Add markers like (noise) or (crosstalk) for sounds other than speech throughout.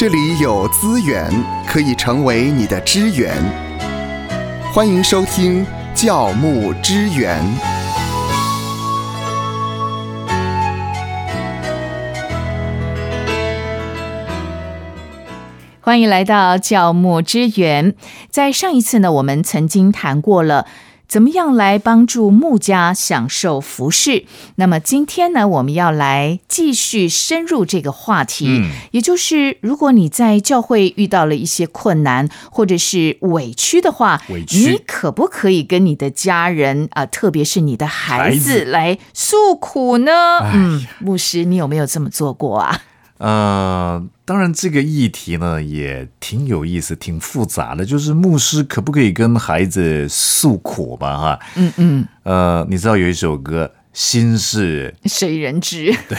这里有资源可以成为你的支援。欢迎收听教牧支援。欢迎来到教牧支援。在上一次呢，我们曾经谈过了怎么样来帮助牧家享受服饰。那么今天呢，我们要来继续深入这个话题，嗯也就是如果你在教会遇到了一些困难或者是委屈的话，委屈你可不可以跟你的家人啊、特别是你的孩孩子子来诉苦呢？哎嗯，牧师，你有没有这么做过啊？呃，当然这个议题呢也挺有意思，挺复杂的。就是牧师可不可以跟孩子诉苦吧？哈，嗯嗯，呃，你知道有一首歌《心事谁人知？》，对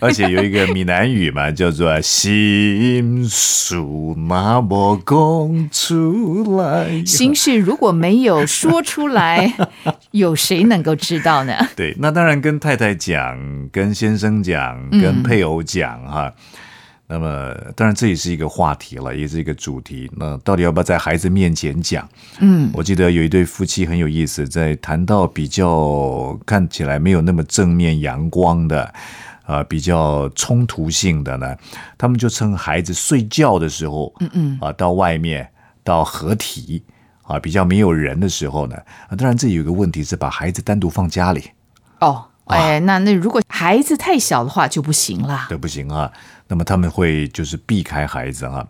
而且有一个闽南语嘛，叫做“心事那么讲出来”。心事如果没有说出来，有谁能够知道呢？(laughs) 对，那当然跟太太讲，跟先生讲，嗯跟配偶讲哈。那么，当然这也是一个话题了，也是一个主题。那到底要不要在孩子面前讲？嗯，我记得有一对夫妻很有意思，在谈到比较看起来没有那么正面阳光的，啊、比较冲突性的呢，他们就趁孩子睡觉的时候，嗯嗯，啊，到外面到合体啊，比较没有人的时候呢，啊，当然这有一个问题是把孩子单独放家里。哦，哎，那那如果孩子太小的话就不行啦。对，不行啊。那么他们会就是避开孩子啊。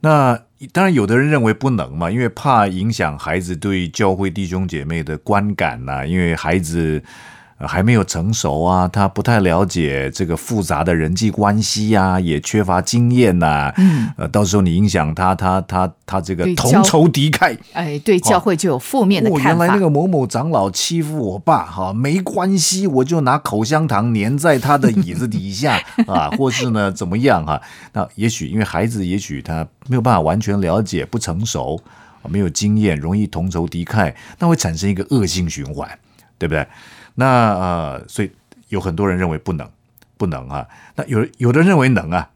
那当然，有的人认为不能嘛，因为怕影响孩子对教会弟兄姐妹的观感呐、因为孩子。呃还没有成熟啊，他不太了解这个复杂的人际关系呀、也缺乏经验呐、嗯，呃，到时候你影响他，他他他这个同仇敌忾，哎，对教会就有负面的哦，看法。原来那个某某长老欺负我爸，哈，没关系，我就拿口香糖粘在他的椅子底下 (laughs) 啊，或是呢怎么样哈？那也许因为孩子，也许他没有办法完全了解，不成熟，啊没有经验，容易同仇敌忾，那会产生一个恶性循环，对不对？那呃，所以有很多人认为不能，不能啊。那有有的认为能啊。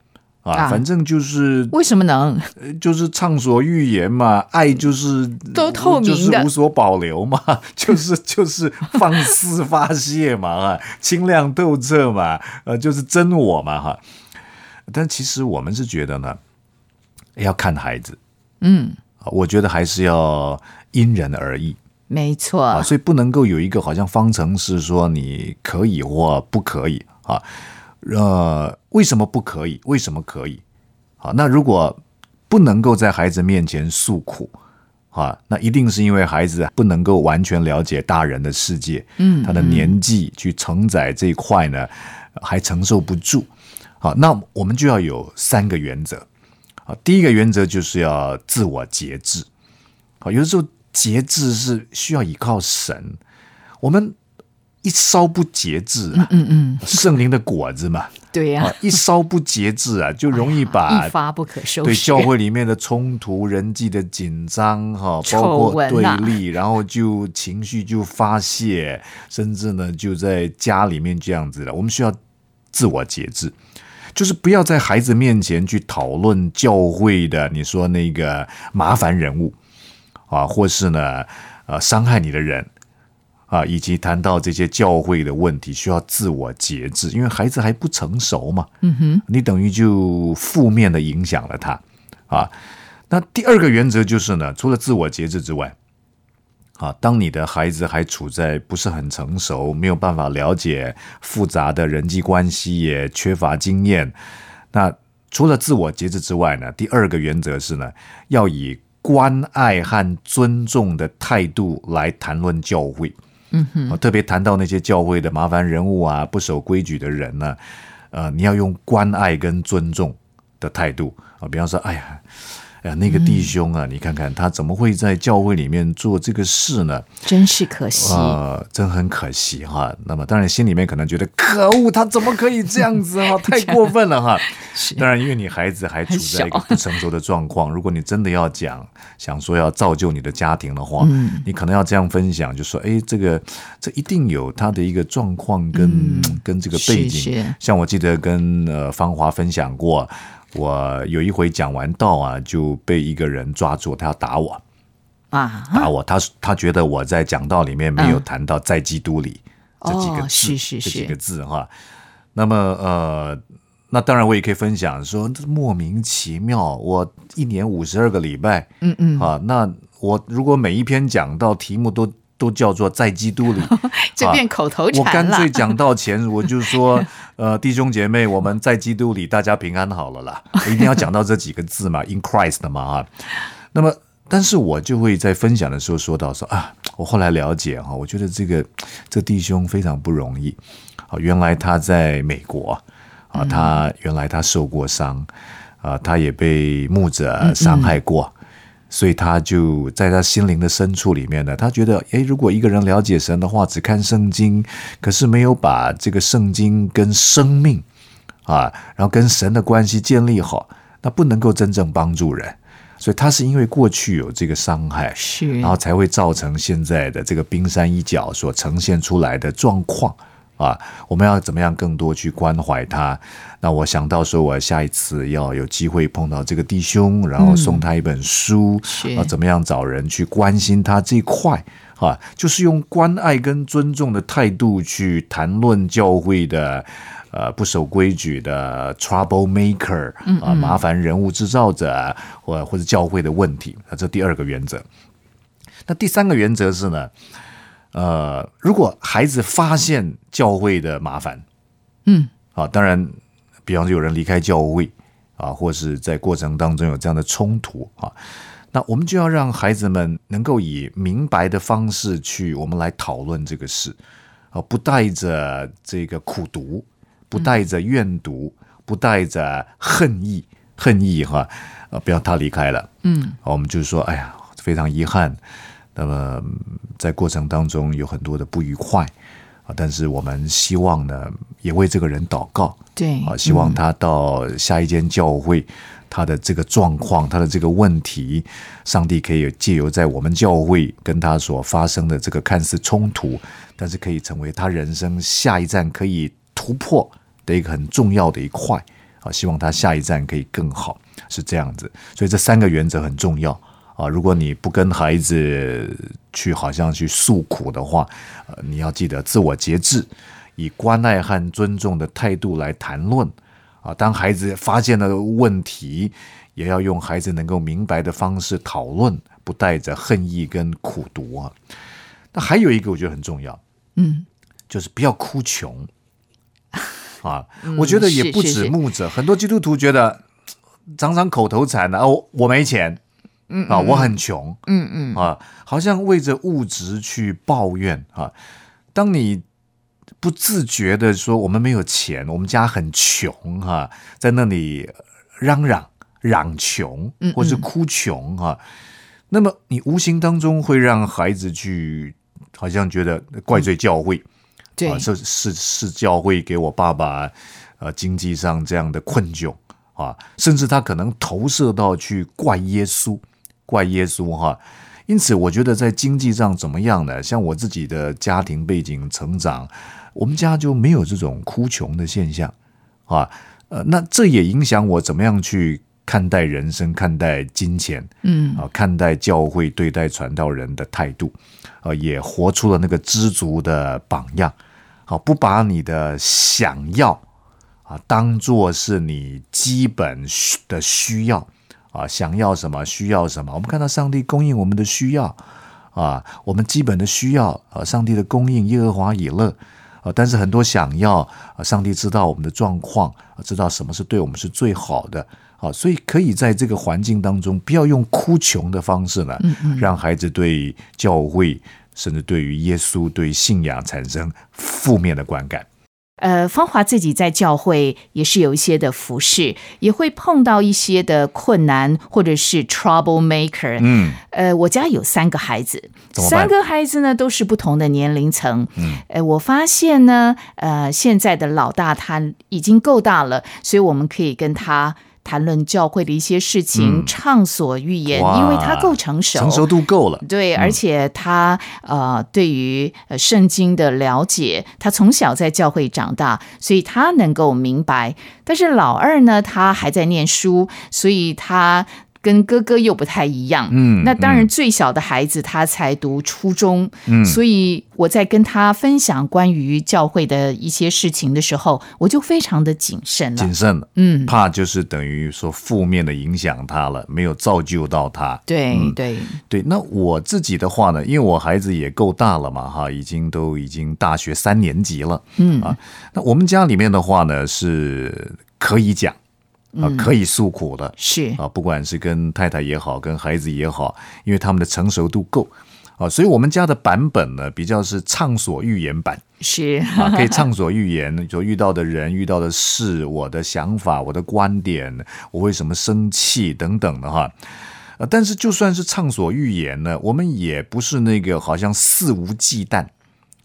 啊啊，反正就是为什么能？就是畅所欲言嘛，爱就是都透明的就是无所保留嘛，(laughs) 就是 (laughs) 就是放肆发泄嘛，啊，清亮透彻嘛，呃，就是真我嘛，哈。但其实我们是觉得呢，要看孩子，嗯，啊我觉得还是要因人而异没错啊，，所以不能够有一个好像方程式说你可以或不可以啊。呃，为什么不可以？为什么可以？好，那如果不能够在孩子面前诉苦啊，那一定是因为孩子不能够完全了解大人的世界，嗯他的年纪去承载这一块呢，还承受不住。好，那我们就要有三个原则。啊，第一个原则就是要自我节制。好，有的时候节制是需要依靠神，我们一稍不节制啊，嗯嗯，圣灵的果子嘛，对呀、啊，一稍不节制啊，(laughs) 就容易把一发不可收拾。对教会里面的冲突、人际的紧张哈，丑 (laughs) 包括对立，然后就情绪就发泄，甚至呢就在家里面这样子了。我们需要自我节制，就是不要在孩子面前去讨论教会的你说那个麻烦人物啊，或是呢呃伤害你的人。啊，以及谈到这些教会的问题，需要自我节制，因为孩子还不成熟嘛。嗯哼，你等于就负面的影响了他啊。那第二个原则就是呢，除了自我节制之外，啊，当你的孩子还处在不是很成熟，没有办法了解复杂的人际关系，也缺乏经验，那除了自我节制之外呢，第二个原则是呢，要以关爱和尊重的态度来谈论教会。嗯哼，啊，特别谈到那些教会的麻烦人物啊，不守规矩的人呢，呃，你要用关爱跟尊重的态度啊，比方说，哎呀，哎呀，那个弟兄啊，你看看他怎么会在教会里面做这个事呢？真是可惜。呃，真很可惜哈。那么当然心里面可能觉得可恶，他怎么可以这样子哈，(laughs) 太过分了哈。是当然，因为你孩子还处在一个不成熟的状况，如果你真的要讲，想说要造就你的家庭的话，嗯你可能要这样分享，就说，哎，这个这一定有他的一个状况跟、跟这个背景。嗯是是像我记得跟呃芳华分享过，我有一回讲完道啊，就被一个人抓住，他要打我，啊，打我。他他觉得我在讲道里面没有谈到在基督里、这几个字，哦是是这几个字哈。那么呃，那当然我也可以分享说，这莫名其妙，我一年五十二个礼拜，嗯嗯，啊，那我如果每一篇讲到题目都都叫做在基督里，(laughs) 这变口头禅我干了。脆讲到前，我就说，(laughs) 呃，弟兄姐妹，我们在基督里，大家平安好了啦。我 (laughs) 一定要讲到这几个字嘛，in Christ 嘛啊。那么，但是我就会在分享的时候说到说啊，我后来了解哈，我觉得这个这弟兄非常不容易啊，原来他在美国啊，他原来他受过伤啊，他也被牧者伤害过。所以他就在他心灵的深处里面呢，他觉得，诶，如果一个人了解神的话，只看圣经，可是没有把这个圣经跟生命啊，然后跟神的关系建立好，那不能够真正帮助人。所以他是因为过去有这个伤害，是，然后才会造成现在的这个冰山一角所呈现出来的状况啊。我们要怎么样更多去关怀他？那我想到说，我下一次要有机会碰到这个弟兄，然后送他一本书，是啊，怎么样找人去关心他这一块啊？就是用关爱跟尊重的态度去谈论教会的。呃，不守规矩的 trouble maker 啊，麻烦人物制造者，或或者教会的问题啊，这第二个原则。那第三个原则是呢，呃，如果孩子发现教会的麻烦，嗯，啊，当然，比方说有人离开教会啊，或是在过程当中有这样的冲突啊，那我们就要让孩子们能够以明白的方式去我们来讨论这个事啊，不带着这个苦读，不带着怨毒，不带着恨意，恨意哈，呃，不要他离开了，嗯，啊我们就是说，哎呀，非常遗憾。那么嗯在过程当中有很多的不愉快啊，但是我们希望呢，也为这个人祷告对啊，希望他到下一间教会，他的这个状况，他的这个问题，上帝可以借由在我们教会跟他所发生的这个看似冲突，但是可以成为他人生下一站可以突破的一个很重要的一块啊，希望他下一站可以更好，是这样子。所以这三个原则很重要啊。如果你不跟孩子去好像去诉苦的话，呃，你要记得自我节制，以关爱和尊重的态度来谈论啊。当孩子发现了问题，也要用孩子能够明白的方式讨论，不带着恨意跟苦读啊。那还有一个我觉得很重要，嗯，就是不要哭穷啊。(laughs) 我觉得也不是是是止牧者，很多基督徒觉得常常口头禅的哦，我没钱，嗯啊，我很穷，嗯嗯，啊，好像为着物质去抱怨啊。当你不自觉的说我们没有钱，我们家很穷哈、在那里嚷嚷嚷穷，或是哭穷哈、那么你无形当中会让孩子去好像觉得怪罪教会，对。啊，，是是是教会给我爸爸呃经济上这样的困窘啊，甚至他可能投射到去怪耶稣，怪耶稣哈。因此，我觉得在经济上怎么样呢？像我自己的家庭背景成长，我们家就没有这种哭穷的现象啊。呃，那这也影响我怎么样去看待人生、看待金钱，嗯啊，看待教会、对待传道人的态度，啊，也活出了那个知足的榜样。好，不把你的想要啊当做是你基本需的需要啊，想要什么需要什么。我们看到上帝供应我们的需要啊，我们基本的需要啊，上帝的供应，耶和华以乐。啊，但是很多想要啊，上帝知道我们的状况，啊，知道什么是对我们是最好的，啊，所以可以在这个环境当中，不要用哭穷的方式呢，让孩子对教会，甚至对于耶稣、对信仰产生负面的观感。呃，芳华自己在教会也是有一些的服饰，也会碰到一些的困难或者是 trouble maker。嗯，呃，我家有三个孩子，三个孩子呢都是不同的年龄层。嗯，呃，我发现呢，呃，现在的老大他已经够大了，所以我们可以跟他谈论教会的一些事情，畅所欲言，因为他够成熟，成熟度够了。对，而且他呃，对于呃圣经的了解，他从小在教会长大，所以他能够明白。但是老二呢，他还在念书，所以他跟哥哥又不太一样。嗯那当然，嗯。最小的孩子他才读初中，嗯。所以我在跟他分享关于教会的一些事情的时候，我就非常的谨慎了。谨。慎了，嗯，怕就是等于说负面的影响他了，没有造就到他。对、嗯。对，对，那我自己的话呢，因为我孩子也够大了嘛，哈，已经都已经大学三年级了，嗯。啊，那我们家里面的话呢是可以讲啊，可以诉苦的是啊，不管是跟太太也好，跟孩子也好，因为他们的成熟度够啊，所以我们家的版本呢比较是畅所欲言版。是，啊，(laughs) 可以畅所欲言，就遇到的人、遇到的事、我的想法、我的观点，我为什么生气等等的哈。呃，但是就算是畅所欲言呢，我们也不是那个好像肆无忌惮、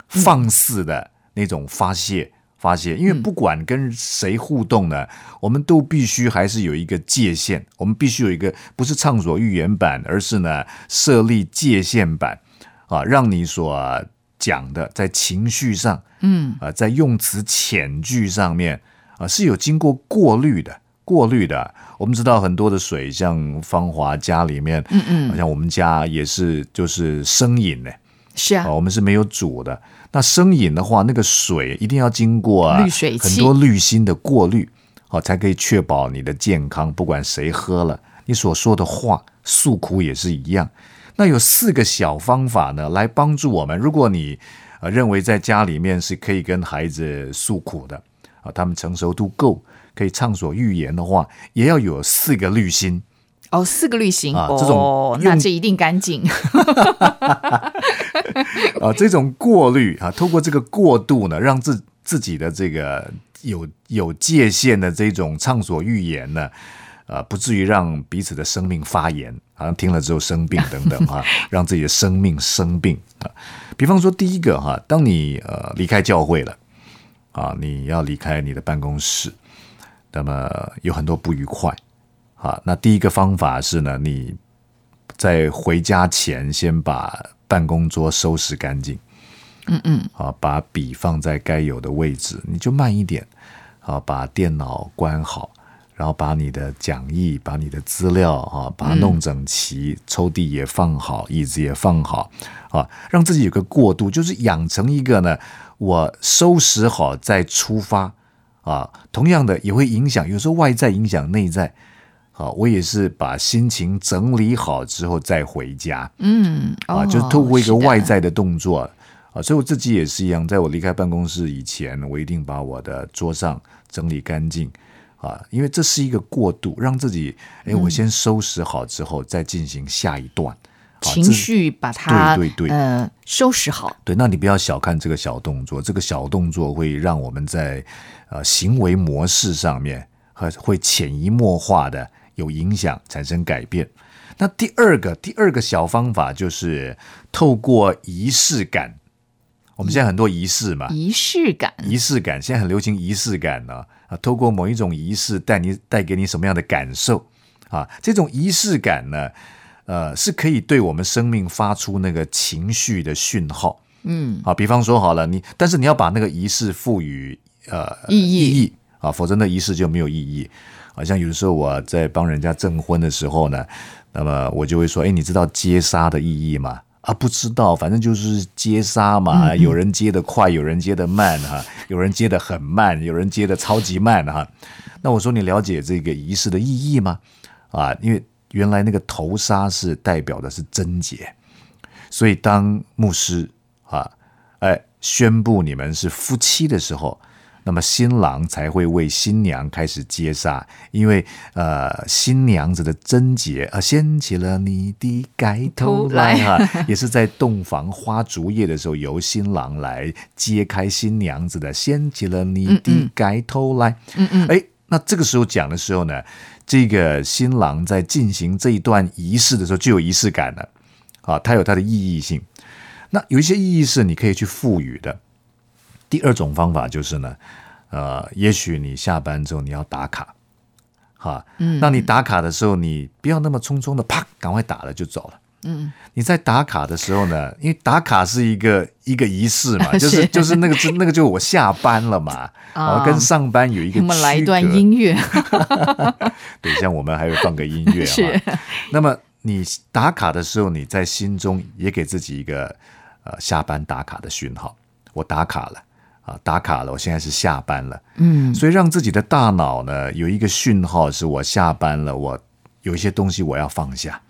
放肆的那种发泄。发泄，因为不管跟谁互动呢，我们都必须还是有一个界限，我们必须有一个不是畅所欲言版，而是呢设立界限版啊，让你所讲的在情绪上，嗯，啊，在用词遣句上面啊是有经过过滤的，过滤的。我们知道很多的水，像芳华家里面，嗯嗯，好像我们家也是就是生饮呢是啊啊，，我们是没有煮的。那生饮的话，那个水一定要经过啊滤水器很多滤芯的过滤，好、才可以确保你的健康。不管谁喝了，你所说的话诉苦也是一样。那有四个小方法呢，来帮助我们。如果你呃认为在家里面是可以跟孩子诉苦的啊，他们成熟度够，可以畅所欲言的话，也要有四个滤芯。哦，四个滤芯，啊这种哦，那这一定干净。(laughs) (laughs) 啊，这种过滤啊，透过这个过渡呢，让自自己的这个有有界限的这种畅所欲言呢，啊，不至于让彼此的生命发炎，好像听了之后生病等等啊、(laughs) 让自己的生命生病啊。比方说，第一个哈、当你呃离开教会了啊，你要离开你的办公室，那么有很多不愉快啊。那第一个方法是呢，你在回家前先把办公桌收拾干净。嗯嗯，啊，把笔放在该有的位置，你就慢一点，啊，把电脑关好，然后把你的讲义、把你的资料啊，把它弄整齐，抽屉也放好，椅子也放好，啊，让自己有个过渡，就是养成一个呢，我收拾好再出发，啊，同样的也会影响，有时候外在影响内在。啊，我也是把心情整理好之后再回家，嗯，啊，哦就是透过一个外在的动作。啊，所以我自己也是一样，在我离开办公室以前，我一定把我的桌上整理干净。啊，因为这是一个过渡，让自己哎，我先收拾好之后，再进行下一段。啊情绪把它对对对。呃收拾好。对，那你不要小看这个小动作，这个小动作会让我们在呃行为模式上面和会潜移默化的有影响，产生改变。那第二个第二个小方法就是透过仪式感，我们现在很多仪式嘛，仪式感，仪式感现在很流行仪式感呢啊，透过某一种仪式带你带给你什么样的感受啊？这种仪式感呢，呃，是可以对我们生命发出那个情绪的讯号。嗯，啊，比方说好了，你但是你要把那个仪式赋予呃意义意义啊，否则那仪式就没有意义。好像有的时候我在帮人家证婚的时候呢，那么我就会说，哎，你知道接杀的意义吗？啊，不知道，反正就是接杀嘛，有人接得快，有人接得慢哈、有人接得很慢，有人接得超级慢哈、那我说你了解这个仪式的意义吗？啊，因为原来那个头纱是代表的是贞洁，所以当牧师啊，哎，宣布你们是夫妻的时候，那么新郎才会为新娘开始接纱，因为呃，新娘子的贞洁啊，掀起了你的盖头来哈、(laughs) 也是在洞房花烛夜的时候，由新郎来揭开新娘子的，掀起了你的盖头来。嗯嗯，哎，那这个时候讲的时候呢，这个新郎在进行这一段仪式的时候就有仪式感了，啊，它有它的意义性。那有一些意义是你可以去赋予的。第二种方法就是呢，呃，也许你下班之后你要打卡，哈，嗯，那你打卡的时候，你不要那么匆匆的啪，赶快打了就走了。嗯，你在打卡的时候呢，因为打卡是一个一个仪式嘛，(laughs) 就是就是那个那个就我下班了嘛，(laughs) 啊，跟上班有一个我们来一段音乐，(laughs) 对，像我们还会放个音乐是。那么你打卡的时候，你在心中也给自己一个呃下班打卡的讯号，我打卡了。啊，打卡了，我现在是下班了，嗯，所以让自己的大脑呢有一个讯号，是我下班了，我有一些东西我要放下，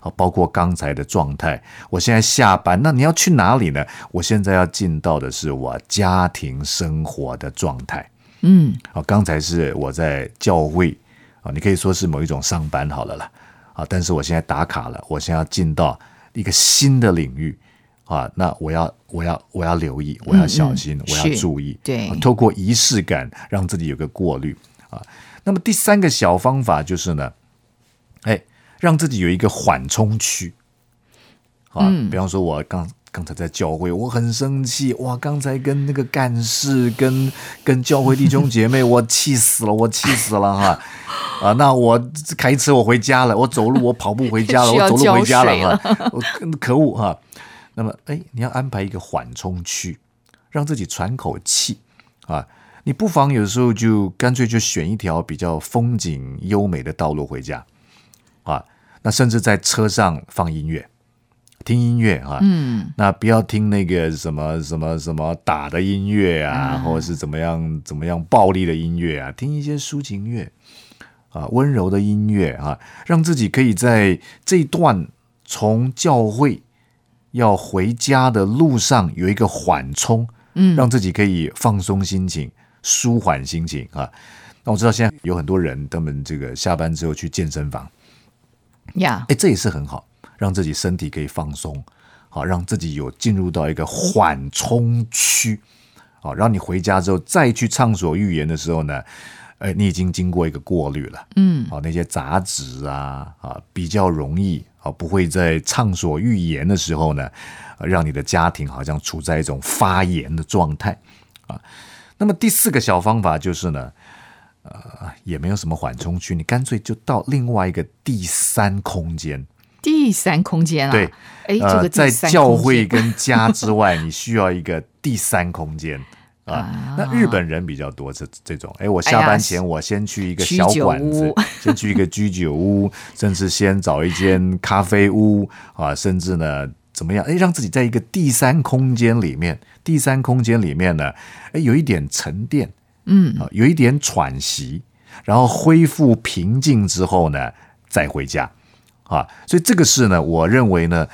啊，包括刚才的状态，我现在下班，那你要去哪里呢？我现在要进到的是我家庭生活的状态，嗯，啊，刚才是我在教会，啊，你可以说是某一种上班好了啦，啊，但是我现在打卡了，我现在要进到一个新的领域。啊，那我要，我要，我要留意，我要小心，我要注意。对，透过仪式感，让自己有个过滤啊。那么第三个小方法就是呢，哎，让自己有一个缓冲区啊。比方说，我刚刚才在教会，我很生气，哇，刚才跟那个干事，跟跟教会弟兄姐妹，我气死了，我气死了哈啊！那我开车我回家了，我走路我跑步回家了，(laughs) 我走路回家了哈，我可恶哈。那么，哎，你要安排一个缓冲区，让自己喘口气啊！你不妨有时候就干脆就选一条比较风景优美的道路回家啊。那甚至在车上放音乐，听音乐啊。嗯。那不要听那个什么什么什么打的音乐啊，或者是怎么样怎么样暴力的音乐啊，听一些抒情乐啊，温柔的音乐啊，让自己可以在这一段从教会。要回家的路上有一个缓冲，嗯，让自己可以放松心情、舒缓心情啊。那我知道现在有很多人，他们这个下班之后去健身房，呀，哎，这也是很好，让自己身体可以放松，好，让自己有进入到一个缓冲区，好，让你回家之后再去畅所欲言的时候呢，哎，你已经经过一个过滤了，嗯，好，那些杂质啊，啊，比较容易。啊，不会在畅所欲言的时候呢，让你的家庭好像处在一种发炎的状态啊。那么第四个小方法就是呢，呃，也没有什么缓冲区，你干脆就到另外一个第三空间。第三空间啊？对，哎，这个在教会跟家之外，(laughs) 你需要一个第三空间。啊，那日本人比较多这这种，哎，我下班前我先去一个小馆子，(laughs) 先去一个居酒屋，甚至先找一间咖啡屋啊，甚至呢怎么样？哎，让自己在一个第三空间里面，第三空间里面呢，哎，有一点沉淀，嗯，啊，有一点喘息，然后恢复平静之后呢，再回家，啊，所以这个是呢，我认为呢。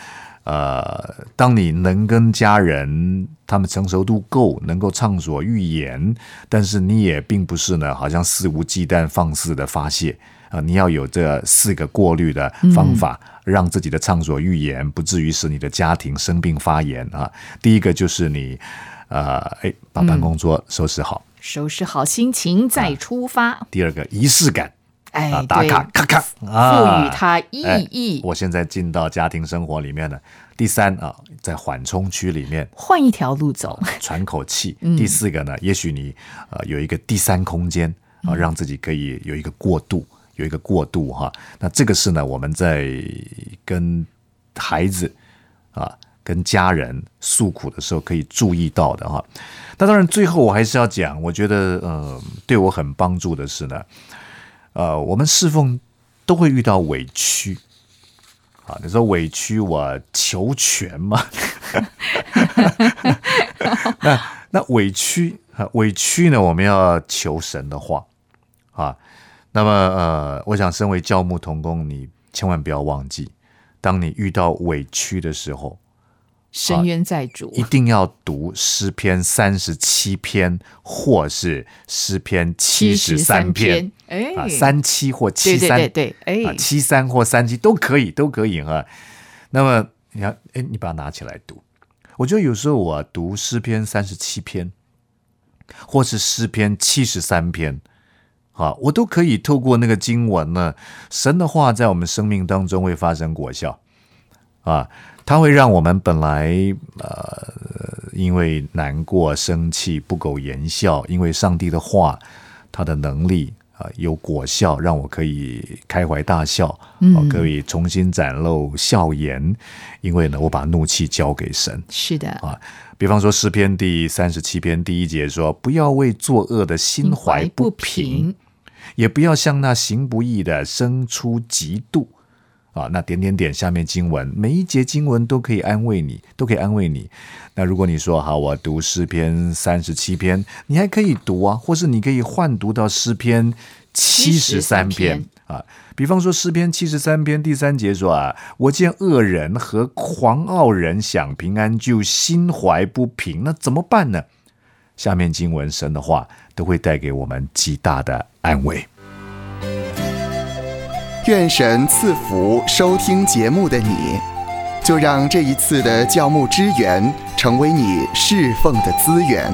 呃，当你能跟家人他们成熟度够，能够畅所欲言，但是你也并不是呢，好像肆无忌惮放肆的发泄啊！你要有这四个过滤的方法，让自己的畅所欲言不至于使你的家庭生病发炎啊！第一个就是你，呃，哎，把办公桌收拾好，收拾好心情再出发。第二个仪式感。哎，打卡，咔咔，赋予它意义。我现在进到家庭生活里面了。第三啊，在缓冲区里面换一条路走，喘口气。第四个呢，也许你呃有一个第三空间啊，让自己可以有一个过渡，有一个过渡哈。那这个是呢，我们在跟孩子啊、跟家人诉苦的时候可以注意到的哈。那当然，最后我还是要讲，我觉得呃，对我很帮助的是呢。呃，我们侍奉都会遇到委屈啊。你说委屈，我求全嘛？(laughs) 那那委屈啊，委屈呢？我们要求神的话啊。那么呃，我想身为教牧同工，你千万不要忘记，当你遇到委屈的时候。深渊在主，一定要读诗篇三十七篇，或是诗篇七十三篇，哎，三七或七三，对对对，哎，七三或三七都可以，都可以哈。那么你看，哎，你把它拿起来读。我觉得有时候我读诗篇三十七篇，或是诗篇七十三篇，啊，我都可以透过那个经文呢，神的话在我们生命当中会发生果效，啊。它会让我们本来呃，因为难过、生气、不苟言笑，因为上帝的话，他的能力啊有果效，让我可以开怀大笑，嗯哦，可以重新展露笑颜，因为呢，我把怒气交给神。是的，啊，比方说诗篇第三十七篇第一节说：“不要为作恶的心怀不平，也不要向那行不义的生出嫉妒。”啊，那点点点下面经文，每一节经文都可以安慰你，都可以安慰你。那如果你说好，我读诗篇三十七篇，你还可以读啊，或是你可以换读到诗篇七十三篇啊。比方说诗篇七十三篇第三节说啊，我见恶人和狂傲人想平安，就心怀不平，那怎么办呢？下面经文神的话都会带给我们极大的安慰。愿神赐福收听节目的你，就让这一次的教牧支援成为你侍奉的资源。